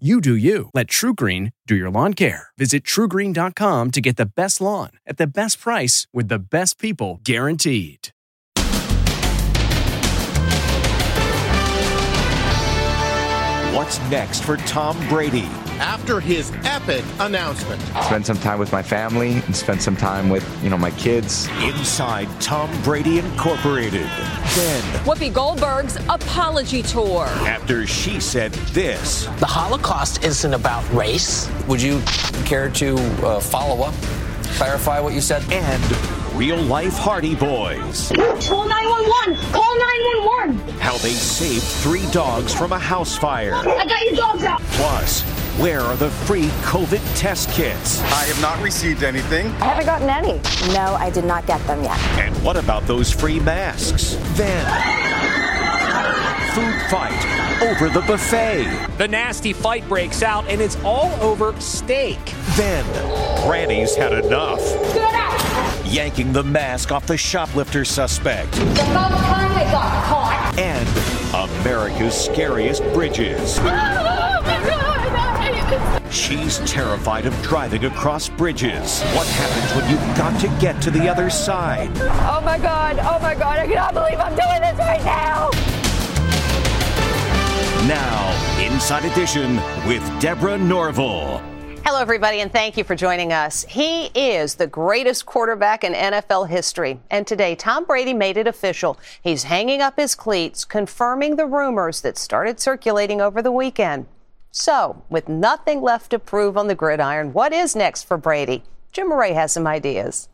You do you. Let TruGreen do your lawn care. Visit trugreen.com to get the best lawn at the best price with the best people guaranteed. What's next for Tom Brady? After his epic announcement. Spend some time with my family and spend some time with, you know, my kids. Inside Tom Brady Incorporated. Then, Whoopi Goldberg's apology tour. after she said this, The Holocaust isn't about race. Would you care to uh, follow up, clarify what you said? and real life Hardy Boys. Call 911! Call 911! How they saved three dogs from a house fire. I got your dogs out! Plus, where are the free COVID test kits? I have not received anything. I haven't gotten any. No, I did not get them yet. And what about those free masks? Then, food fight over the buffet. The nasty fight breaks out, and it's all over steak. Then, Granny's had enough. Get out! Yanking the mask off the shoplifter suspect. The first time I got caught. And America's scariest bridges. Oh! She's terrified of driving across bridges. What happens when you've got to get to the other side? Oh my god! Oh my god! I cannot believe I'm doing this right now! Now, Inside Edition with Deborah Norville. Hello, everybody, and thank you for joining us. He is the greatest quarterback in NFL history. And today, Tom Brady made it official. He's hanging up his cleats, confirming the rumors that started circulating over the weekend. So, with nothing left to prove on the gridiron, what is next for Brady? Jim Moret has some ideas.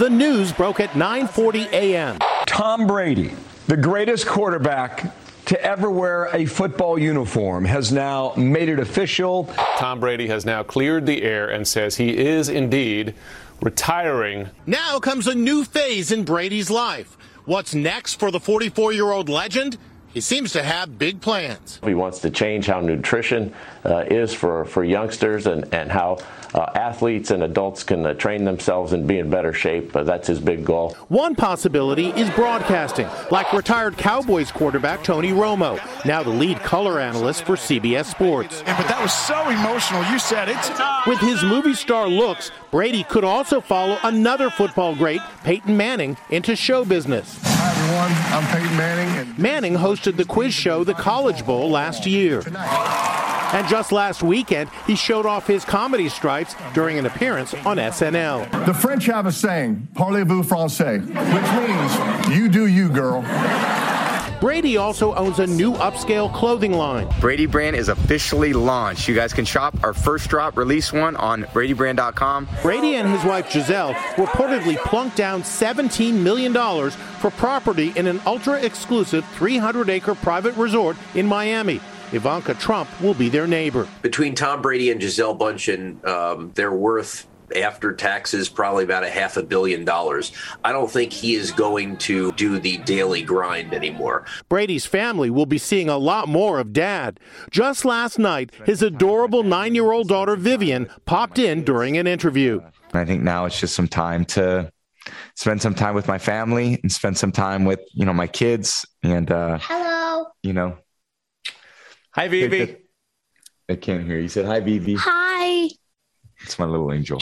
The news broke at 9:40 a.m. Tom Brady, the greatest quarterback to ever wear a football uniform, has now made it official. Tom Brady has now cleared the air and says he is indeed retiring. Now comes a new phase in Brady's life. What's next for the 44-year-old legend? He seems to have big plans. He wants to change how nutrition uh, is for, for youngsters and, and how uh, athletes and adults can uh, train themselves and be in better shape. Uh, that's his big goal. One possibility is broadcasting, like retired Cowboys quarterback Tony Romo, now the lead color analyst for CBS Sports. But that was so emotional. You said it. With his movie star looks, Brady could also follow another football great, Peyton Manning, into show business. Hi, everyone. I'm Peyton Manning. And Manning hosted the quiz show The College Bowl last year. And just last weekend, he showed off his comedy stripes during an appearance on SNL. the French have a saying, parlez-vous français, which means you do you, girl. Brady also owns a new upscale clothing line. Brady brand is officially launched. You guys can shop our first drop release one on bradybrand.com. Brady and his wife Gisele reportedly plunked down $17 million for property in an ultra exclusive 300 acre private resort in Miami. Ivanka Trump will be their neighbor. Between Tom Brady and Gisele Bundchen, um, they're worth after taxes probably about a half a billion dollars. I don't think he is going to do the daily grind anymore. Brady's family will be seeing a lot more of dad. Just last night, his adorable nine year old daughter Vivian popped in during an interview. I think now it's just some time to spend some time with my family and spend some time with, you know, my kids and, uh, Hello. you know, Hi, Vivi. I can't hear you. You said hi, Vivi. Hi. It's my little angel.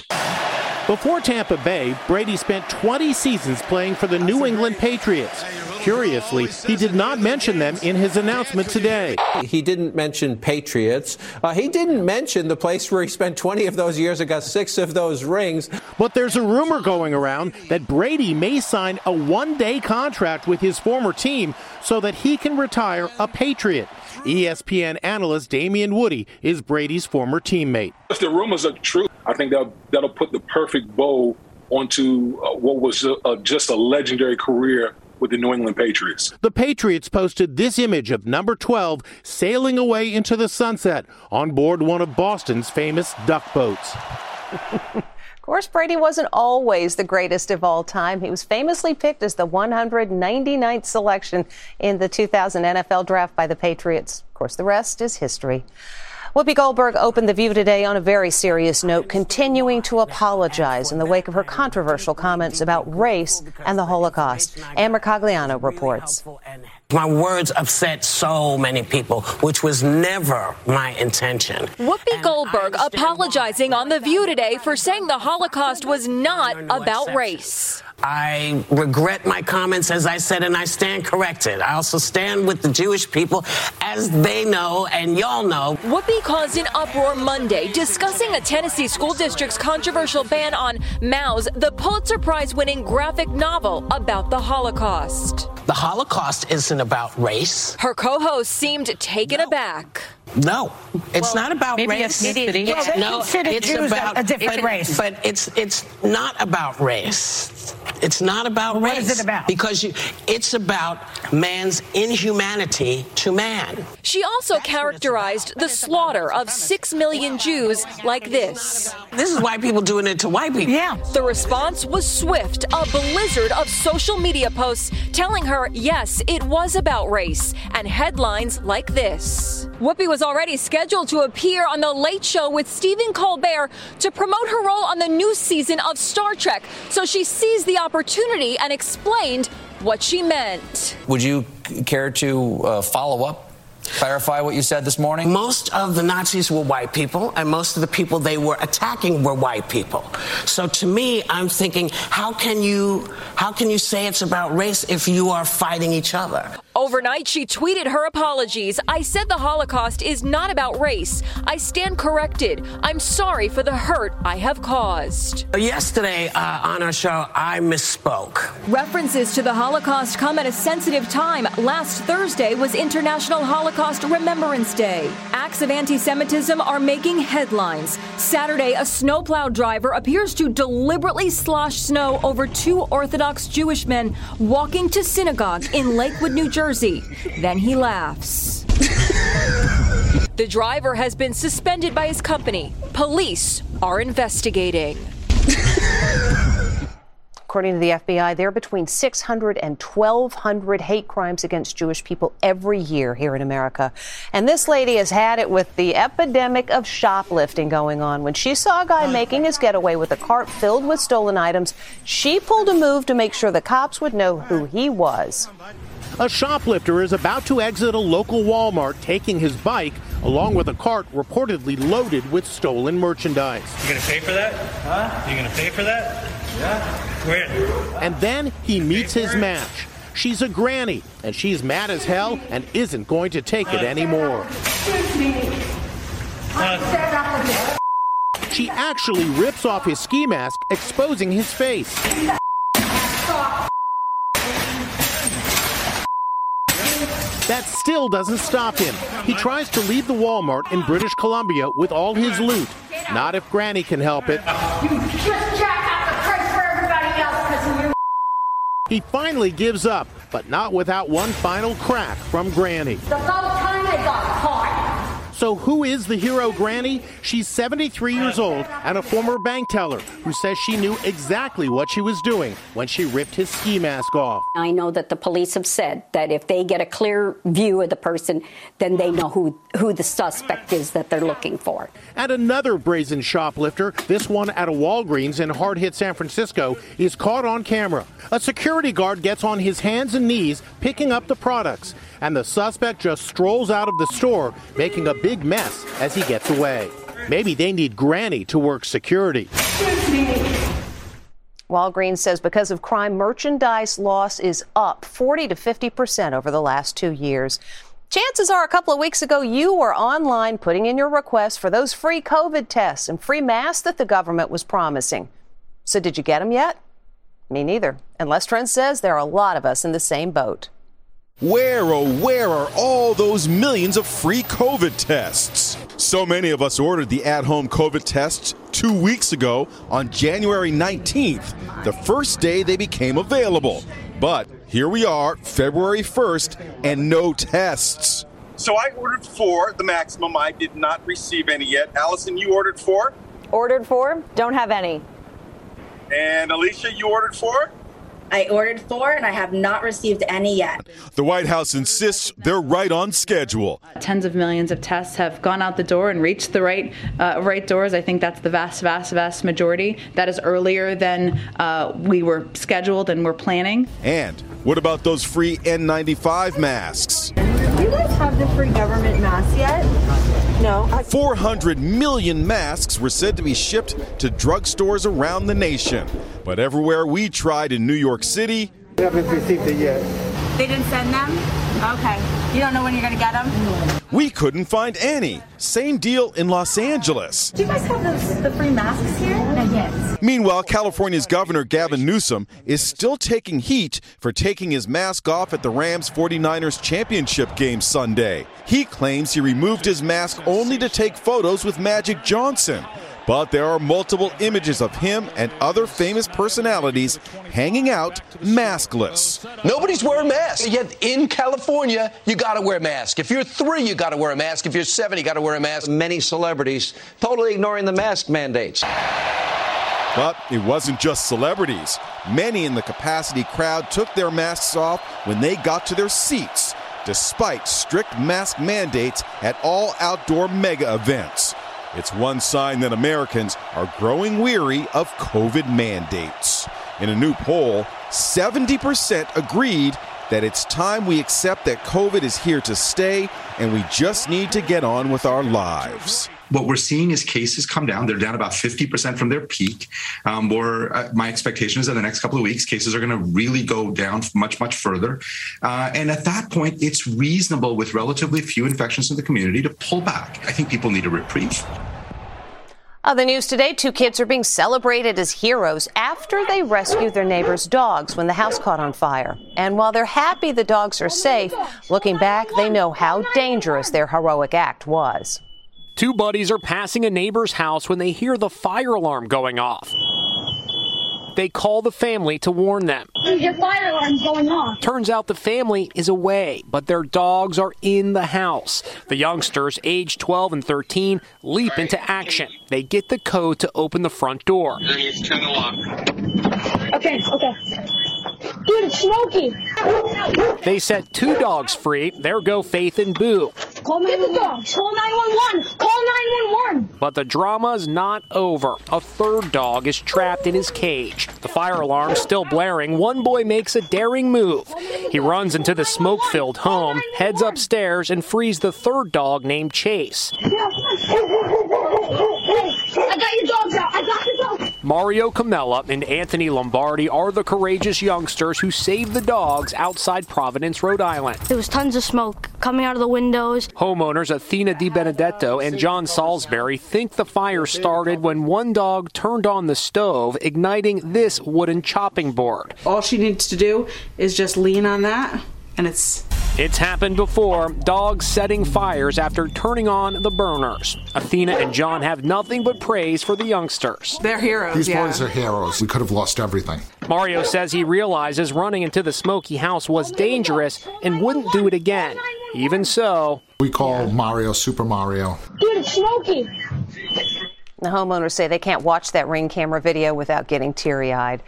Before Tampa Bay, Brady spent 20 seasons playing for the New England Patriots. Curiously, he did not mention them in his announcement today. He didn't mention Patriots. Uh, he didn't mention the place where he spent 20 of those years and got six of those rings. But there's a rumor going around that Brady may sign a one day contract with his former team so that he can retire a Patriot. ESPN analyst Damien Woody is Brady's former teammate. If the rumors are true, I think that'll, that'll put the perfect bow onto uh, what was a, just a legendary career with the New England Patriots. The Patriots posted this image of number 12 sailing away into the sunset on board one of Boston's famous duck boats. Of course, Brady wasn't always the greatest of all time. He was famously picked as the 199th selection in the 2000 NFL draft by the Patriots. Of course, the rest is history. Whoopi Goldberg opened The View today on a very serious note, continuing to apologize in the wake of her controversial comments about race and the Holocaust. Ann Mercogliano reports. My words upset so many people, which was never my intention. Whoopi Goldberg apologizing on The View today for saying the Holocaust was not about race. I regret my comments, as I said, and I stand corrected. I also stand with the Jewish people, as they know and y'all know. Whoopi caused an uproar Monday discussing a Tennessee school district's controversial ban on Maus, the Pulitzer Prize winning graphic novel about the Holocaust. The Holocaust isn't about race. Her co host seemed taken no. aback. No, it's well, not about maybe race. Ethnicity. Well, no, it's Jews about a different but, race. But it's it's not about race. It's not about well, race. What is it about? Because you, it's about man's inhumanity to man. She also That's characterized the slaughter of six million Jews like this. This is white people doing it to white people. Yeah. The response was swift, a blizzard of social media posts telling her, yes, it was about race, and headlines like this. Whoopi was already scheduled to appear on The Late Show with Stephen Colbert to promote her role on the new season of Star Trek. So she seized the opportunity and explained what she meant. Would you care to uh, follow up? Clarify what you said this morning? Most of the Nazis were white people, and most of the people they were attacking were white people. So to me, I'm thinking, how can you how can you say it's about race if you are fighting each other? Overnight, she tweeted her apologies. I said the Holocaust is not about race. I stand corrected. I'm sorry for the hurt I have caused. Yesterday uh, on our show, I misspoke. References to the Holocaust come at a sensitive time. Last Thursday was International Holocaust Remembrance Day. Acts of anti Semitism are making headlines. Saturday, a snowplow driver appears to deliberately slosh snow over two Orthodox Jewish men walking to synagogue in Lakewood, New Jersey. Jersey. Then he laughs. the driver has been suspended by his company. Police are investigating. According to the FBI, there are between 600 and 1,200 hate crimes against Jewish people every year here in America. And this lady has had it with the epidemic of shoplifting going on. When she saw a guy making his getaway with a cart filled with stolen items, she pulled a move to make sure the cops would know who he was. A shoplifter is about to exit a local Walmart taking his bike along with a cart reportedly loaded with stolen merchandise. You gonna pay for that? Huh? You gonna pay for that? Yeah. Where? And then he meets his match. She's a granny, and she's mad as hell and isn't going to take it anymore. She actually rips off his ski mask, exposing his face. That still doesn't stop him. He tries to leave the Walmart in British Columbia with all his loot. Not if Granny can help it. He finally gives up, but not without one final crack from Granny. The time they got caught. So, who is the hero granny? She's 73 years old and a former bank teller who says she knew exactly what she was doing when she ripped his ski mask off. I know that the police have said that if they get a clear view of the person, then they know who, who the suspect is that they're looking for. And another brazen shoplifter, this one at a Walgreens in hard hit San Francisco, is caught on camera. A security guard gets on his hands and knees picking up the products and the suspect just strolls out of the store, making a big mess as he gets away. Maybe they need Granny to work security. Walgreens says because of crime, merchandise loss is up 40 to 50 percent over the last two years. Chances are a couple of weeks ago you were online putting in your request for those free COVID tests and free masks that the government was promising. So did you get them yet? Me neither. And Les Trent says there are a lot of us in the same boat. Where, oh, where are all those millions of free COVID tests? So many of us ordered the at home COVID tests two weeks ago on January 19th, the first day they became available. But here we are, February 1st, and no tests. So I ordered four, the maximum. I did not receive any yet. Allison, you ordered four? Ordered four, don't have any. And Alicia, you ordered four? I ordered four and I have not received any yet. The White House insists they're right on schedule. Tens of millions of tests have gone out the door and reached the right uh, right doors. I think that's the vast, vast, vast majority. That is earlier than uh, we were scheduled and we're planning. And what about those free N95 masks? Do you guys have the free government masks yet? No. 400 million masks were said to be shipped to drugstores around the nation. But everywhere we tried in New York City, we haven't received it yet. They didn't send them? Okay. You don't know when you're going to get them? we couldn't find any. Same deal in Los Angeles. Do you guys have those, the free masks here? Not. Meanwhile, California's Governor Gavin Newsom is still taking heat for taking his mask off at the Rams 49ers championship game Sunday. He claims he removed his mask only to take photos with Magic Johnson. But there are multiple images of him and other famous personalities hanging out maskless. Nobody's wearing masks. Yet in California, you got to wear a mask. If you're three, you got to wear a mask. If you're seven, you got to wear a mask. Many celebrities totally ignoring the mask mandates. But it wasn't just celebrities. Many in the capacity crowd took their masks off when they got to their seats, despite strict mask mandates at all outdoor mega events. It's one sign that Americans are growing weary of COVID mandates. In a new poll, 70% agreed that it's time we accept that COVID is here to stay and we just need to get on with our lives what we're seeing is cases come down. They're down about 50% from their peak. Um, or uh, my expectation is that the next couple of weeks, cases are going to really go down much, much further. Uh, and at that point, it's reasonable with relatively few infections in the community to pull back. I think people need a reprieve. Other news today two kids are being celebrated as heroes after they rescued their neighbor's dogs when the house caught on fire. And while they're happy the dogs are safe, looking back, they know how dangerous their heroic act was. Two buddies are passing a neighbor's house when they hear the fire alarm going off. They call the family to warn them. Your fire alarm's going off. Turns out the family is away, but their dogs are in the house. The youngsters, aged 12 and 13, leap into action. They get the code to open the front door. turn the lock. Okay, okay. Dude, it's Smokey. They set two dogs free. There go Faith and Boo. Call Get the dogs. Call 911. Call 911. But the drama's not over. A third dog is trapped in his cage. The fire alarm still blaring. One boy makes a daring move. He runs into the smoke filled home, heads upstairs, and frees the third dog named Chase. I got your dogs out. I got your dogs. Mario Camella and Anthony Lombardi are the courageous youngsters who saved the dogs outside Providence, Rhode Island. There was tons of smoke coming out of the windows. Homeowners Athena Di Benedetto and John Salisbury think the fire started when one dog turned on the stove, igniting this wooden chopping board. All she needs to do is just lean on that, and it's it's happened before, dogs setting fires after turning on the burners. Athena and John have nothing but praise for the youngsters. They're heroes. These yeah. boys are heroes. We could have lost everything. Mario says he realizes running into the smoky house was dangerous and wouldn't do it again. Even so, we call Mario Super Mario. Dude, it's Smokey. The homeowners say they can't watch that ring camera video without getting teary eyed.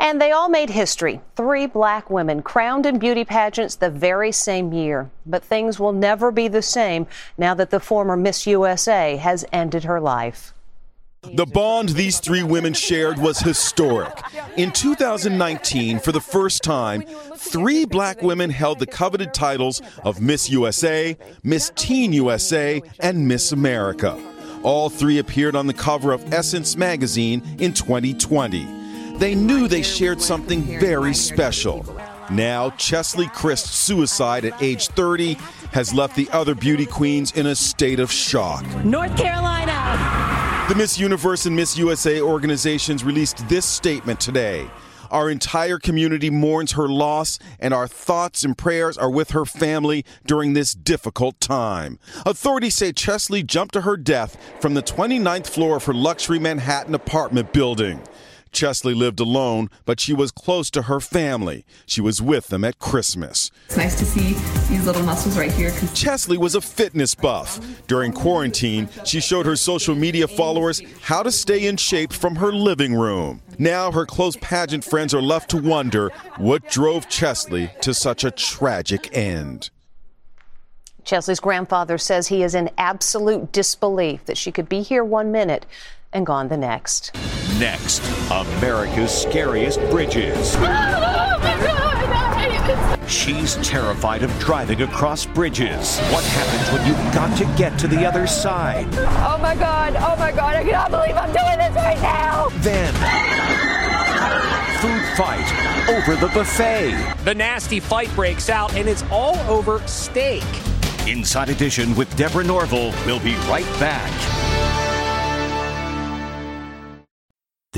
And they all made history. Three black women crowned in beauty pageants the very same year. But things will never be the same now that the former Miss USA has ended her life. The bond these three women shared was historic. In 2019, for the first time, three black women held the coveted titles of Miss USA, Miss Teen USA, and Miss America. All three appeared on the cover of Essence magazine in 2020. They knew they shared something very special. Now, Cheslie Kryst's suicide at age 30 has left the other beauty queens in a state of shock. North Carolina. The Miss Universe and Miss USA organizations released this statement today. Our entire community mourns her loss, and our thoughts and prayers are with her family during this difficult time. Authorities say Cheslie jumped to her death from the 29th floor of her luxury Manhattan apartment building. Cheslie lived alone, but she was close to her family. She was with them at Christmas. It's nice to see these little muscles right here. Cheslie was a fitness buff. During quarantine, she showed her social media followers how to stay in shape from her living room. Now, her close pageant friends are left to wonder what drove Cheslie to such a tragic end. Cheslie's grandfather says he is in absolute disbelief that she could be here one minute and gone the next. Next, America's scariest bridges. She's terrified of driving across bridges. What happens when you've got to get to the other side? Oh my God, oh my God, I cannot believe I'm doing this right now. Then, food fight over the buffet. The nasty fight breaks out, and it's all over steak. Inside Edition with Deborah Norville. We'll be right back.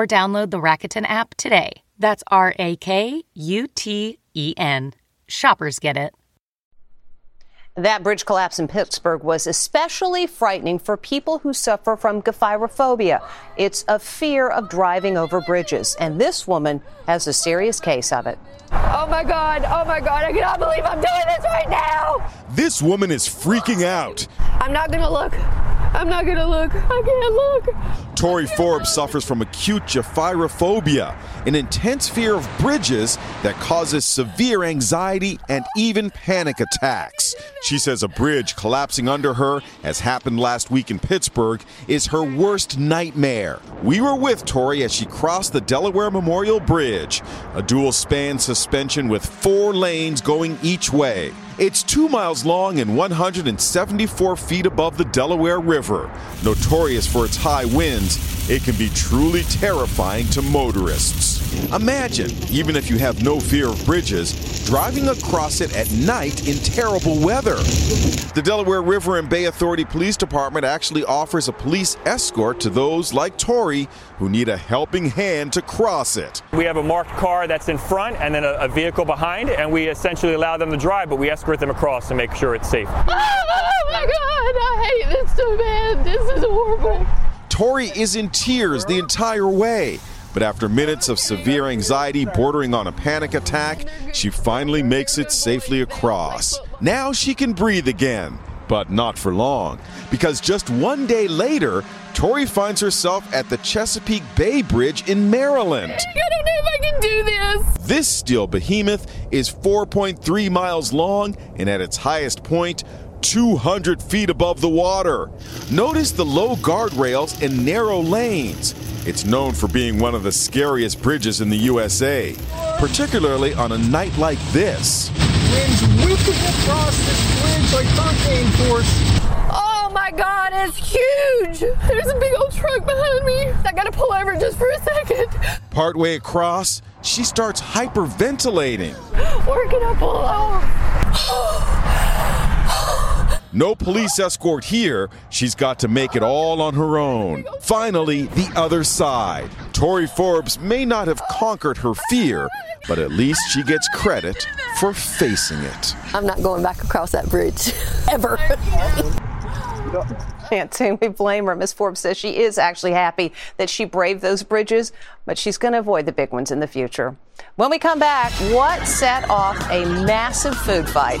or download the Rakuten app today. That's R A K U T E N. Shoppers get it. That bridge collapse in Pittsburgh was especially frightening for people who suffer from gephyrophobia. It's a fear of driving over bridges, and this woman has a serious case of it. Oh my God, oh my God, I cannot believe I'm doing this right now. This woman is freaking out. I'm not gonna look. I'm not gonna look. I can't look. Tori Forbes suffers from acute gephyrophobia, an intense fear of bridges that causes severe anxiety and even panic attacks. She says a bridge collapsing under her, as happened last week in Pittsburgh, is her worst nightmare. We were with Tori as she crossed the Delaware Memorial Bridge, a dual span suspension with four lanes going each way. It's two miles long and 174 feet above the Delaware River. Notorious for its high winds, it can be truly terrifying to motorists. Imagine, even if you have no fear of bridges, driving across it at night in terrible weather. The Delaware River and Bay Authority Police Department actually offers a police escort to those like Tori who need a helping hand to cross it. We have a marked car that's in front and then a, a vehicle behind, and we essentially allow them to drive, but we escort them across to make sure it's safe. Oh my God, I hate this so bad. This is horrible. Tori is in tears the entire way. But after minutes of severe anxiety bordering on a panic attack, she finally makes it safely across. Now she can breathe again, but not for long, because just one day later, Tori finds herself at the Chesapeake Bay Bridge in Maryland. I don't know if I can do this. This steel behemoth is 4.3 miles long and at its highest point, 200 feet above the water. Notice the low guardrails and narrow lanes. It's known for being one of the scariest bridges in the USA, particularly on a night like this. Winds whipping across this bridge like hurricane force. Oh my God, it's huge. There's a big old truck behind me. I gotta pull over just for a second. Partway across, she starts hyperventilating. Where can I pull off? Oh, No police escort here. She's got to make it all on her own. Finally, the other side. Tori Forbes may not have conquered her fear, but at least she gets credit for facing it. I'm not going back across that bridge ever. Can't say we blame her. Miss Forbes says she is actually happy that she braved those bridges, but she's going to avoid the big ones in the future. When we come back, what set off a massive food fight?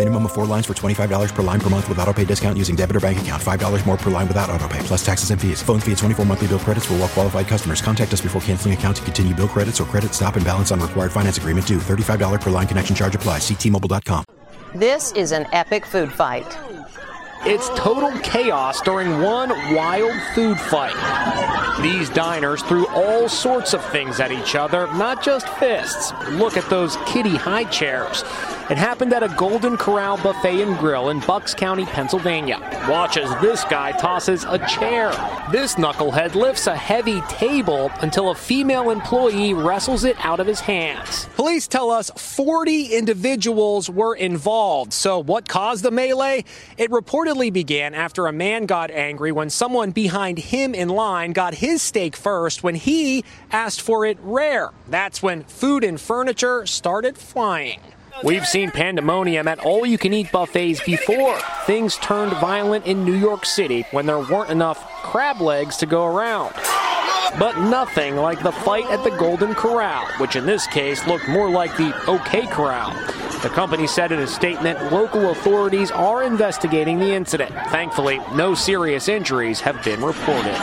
Minimum of four lines for $25 per line per month with auto pay discount using debit or bank account. $5 more per line without auto pay, plus taxes and fees. Phone fee at 24 monthly bill credits for well qualified customers. Contact us before canceling account to continue bill credits or credit stop and balance on required finance agreement due. $35 per line connection charge applies. Ctmobile.com. This is an epic food fight. It's total chaos during one wild food fight. These diners threw all sorts of things at each other, not just fists. Look at those kitty high chairs. It happened at a Golden Corral Buffet and Grill in Bucks County, Pennsylvania. Watch as this guy tosses a chair. This knucklehead lifts a heavy table until a female employee wrestles it out of his hands. Police tell us 40 individuals were involved. So, what caused the melee? It reportedly began after a man got angry when someone behind him in line got his steak first when he asked for it rare. That's when food and furniture started flying. We've seen pandemonium at all you can eat buffets before. Things turned violent in New York City when there weren't enough crab legs to go around. But nothing like the fight at the Golden Corral, which in this case looked more like the OK Corral. The company said in a statement local authorities are investigating the incident. Thankfully, no serious injuries have been reported.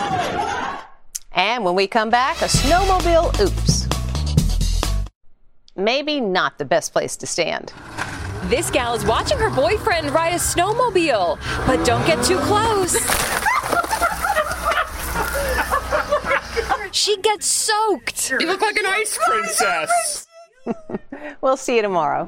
And when we come back, a snowmobile oops. Maybe not the best place to stand. This gal is watching her boyfriend ride a snowmobile, but don't get too close. she gets soaked. You look like an ice princess. we'll see you tomorrow.